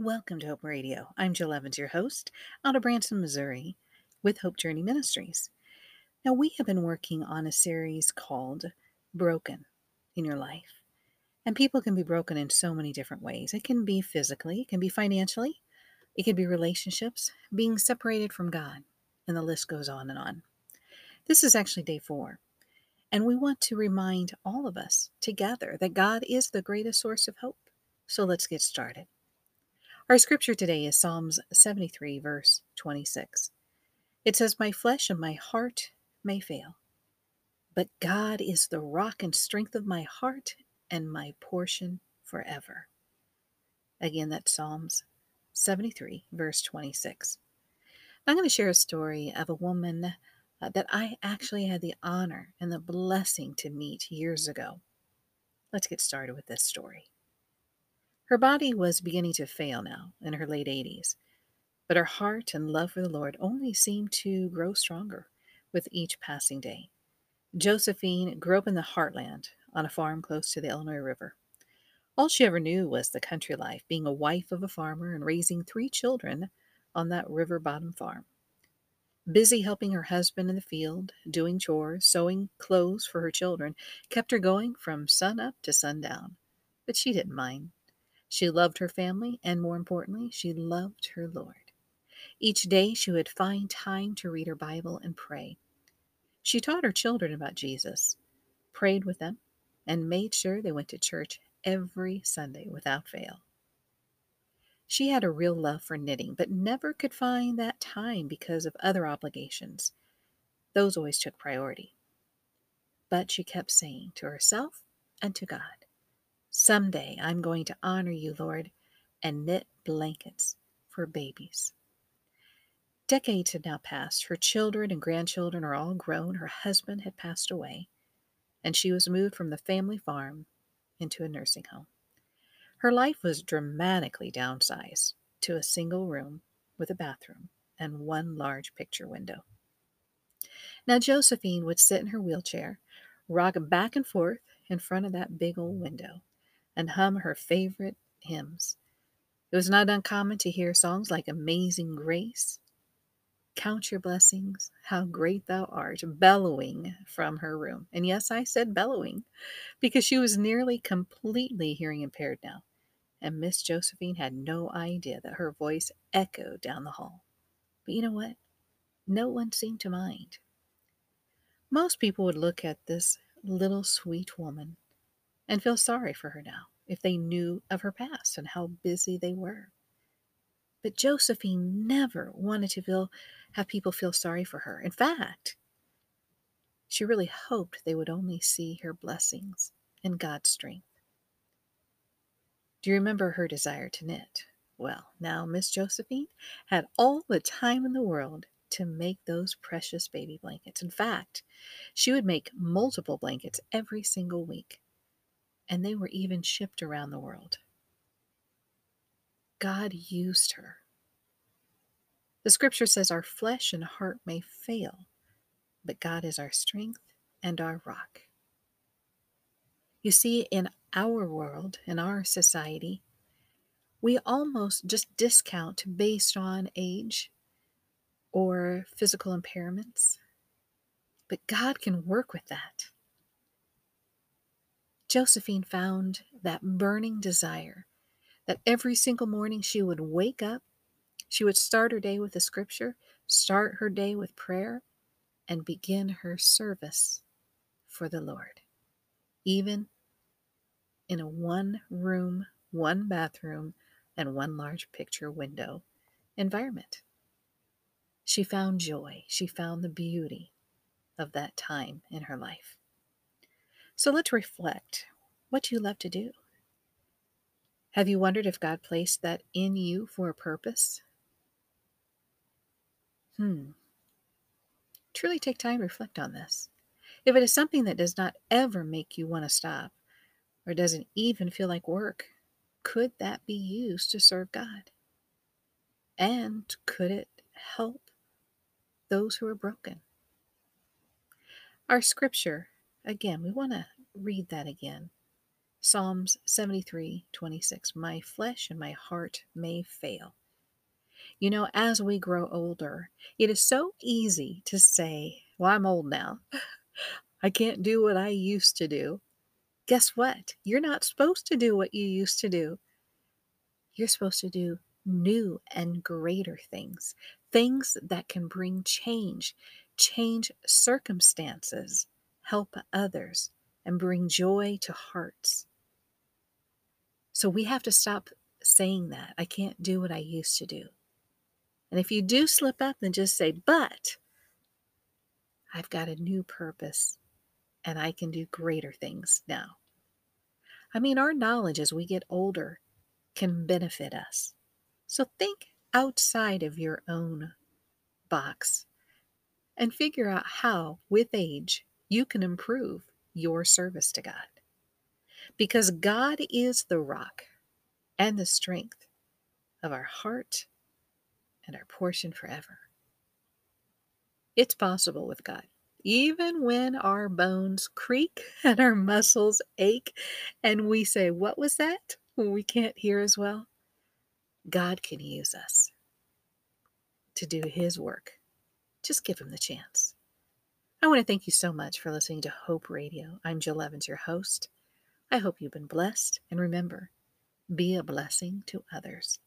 Welcome to Hope Radio. I'm Jill Evans, your host, out of Branson, Missouri, with Hope Journey Ministries. Now, we have been working on a series called Broken in Your Life. And people can be broken in so many different ways. It can be physically, it can be financially, it can be relationships, being separated from God, and the list goes on and on. This is actually day four. And we want to remind all of us together that God is the greatest source of hope. So let's get started. Our scripture today is Psalms 73, verse 26. It says, My flesh and my heart may fail, but God is the rock and strength of my heart and my portion forever. Again, that's Psalms 73, verse 26. I'm going to share a story of a woman uh, that I actually had the honor and the blessing to meet years ago. Let's get started with this story. Her body was beginning to fail now in her late 80s, but her heart and love for the Lord only seemed to grow stronger with each passing day. Josephine grew up in the heartland on a farm close to the Illinois River. All she ever knew was the country life, being a wife of a farmer and raising three children on that river bottom farm. Busy helping her husband in the field, doing chores, sewing clothes for her children, kept her going from sun up to sundown. But she didn't mind. She loved her family, and more importantly, she loved her Lord. Each day she would find time to read her Bible and pray. She taught her children about Jesus, prayed with them, and made sure they went to church every Sunday without fail. She had a real love for knitting, but never could find that time because of other obligations. Those always took priority. But she kept saying to herself and to God, Someday I'm going to honor you, Lord, and knit blankets for babies. Decades had now passed. Her children and grandchildren are all grown. Her husband had passed away, and she was moved from the family farm into a nursing home. Her life was dramatically downsized to a single room with a bathroom and one large picture window. Now, Josephine would sit in her wheelchair, rock back and forth in front of that big old window, and hum her favorite hymns. It was not uncommon to hear songs like Amazing Grace, Count Your Blessings, How Great Thou Art, bellowing from her room. And yes, I said bellowing because she was nearly completely hearing impaired now. And Miss Josephine had no idea that her voice echoed down the hall. But you know what? No one seemed to mind. Most people would look at this little sweet woman and feel sorry for her now if they knew of her past and how busy they were. But Josephine never wanted to feel have people feel sorry for her. In fact, she really hoped they would only see her blessings and God's strength. Do you remember her desire to knit? Well, now Miss Josephine had all the time in the world to make those precious baby blankets. In fact, she would make multiple blankets every single week and they were even shipped around the world. God used her. The scripture says our flesh and heart may fail, but God is our strength and our rock. You see, in our world, in our society, we almost just discount based on age or physical impairments. But God can work with that. Josephine found that burning desire that every single morning she would wake up, she would start her day with a scripture, start her day with prayer, and begin her service for the Lord, even in a one room, one bathroom, and one large picture window environment. She found joy, she found the beauty of that time in her life. So let's reflect. What do you love to do? Have you wondered if God placed that in you for a purpose? Hmm. Truly take time to reflect on this. If it is something that does not ever make you want to stop, or doesn't even feel like work, could that be used to serve God? And could it help those who are broken? Our scripture Again, we want to read that again. Psalms 73 26. My flesh and my heart may fail. You know, as we grow older, it is so easy to say, Well, I'm old now. I can't do what I used to do. Guess what? You're not supposed to do what you used to do. You're supposed to do new and greater things, things that can bring change, change circumstances, help others, and bring joy to hearts. So we have to stop saying that. I can't do what I used to do. And if you do slip up, then just say, but I've got a new purpose and I can do greater things now. I mean, our knowledge as we get older can benefit us. So think outside of your own box and figure out how, with age, you can improve your service to God. Because God is the rock and the strength of our heart and our portion forever. It's possible with God. Even when our bones creak and our muscles ache, and we say, What was that? we can't hear as well, God can use us to do His work. Just give Him the chance. I want to thank you so much for listening to Hope Radio. I'm Jill Evans, your host. I hope you've been blessed, and remember, be a blessing to others.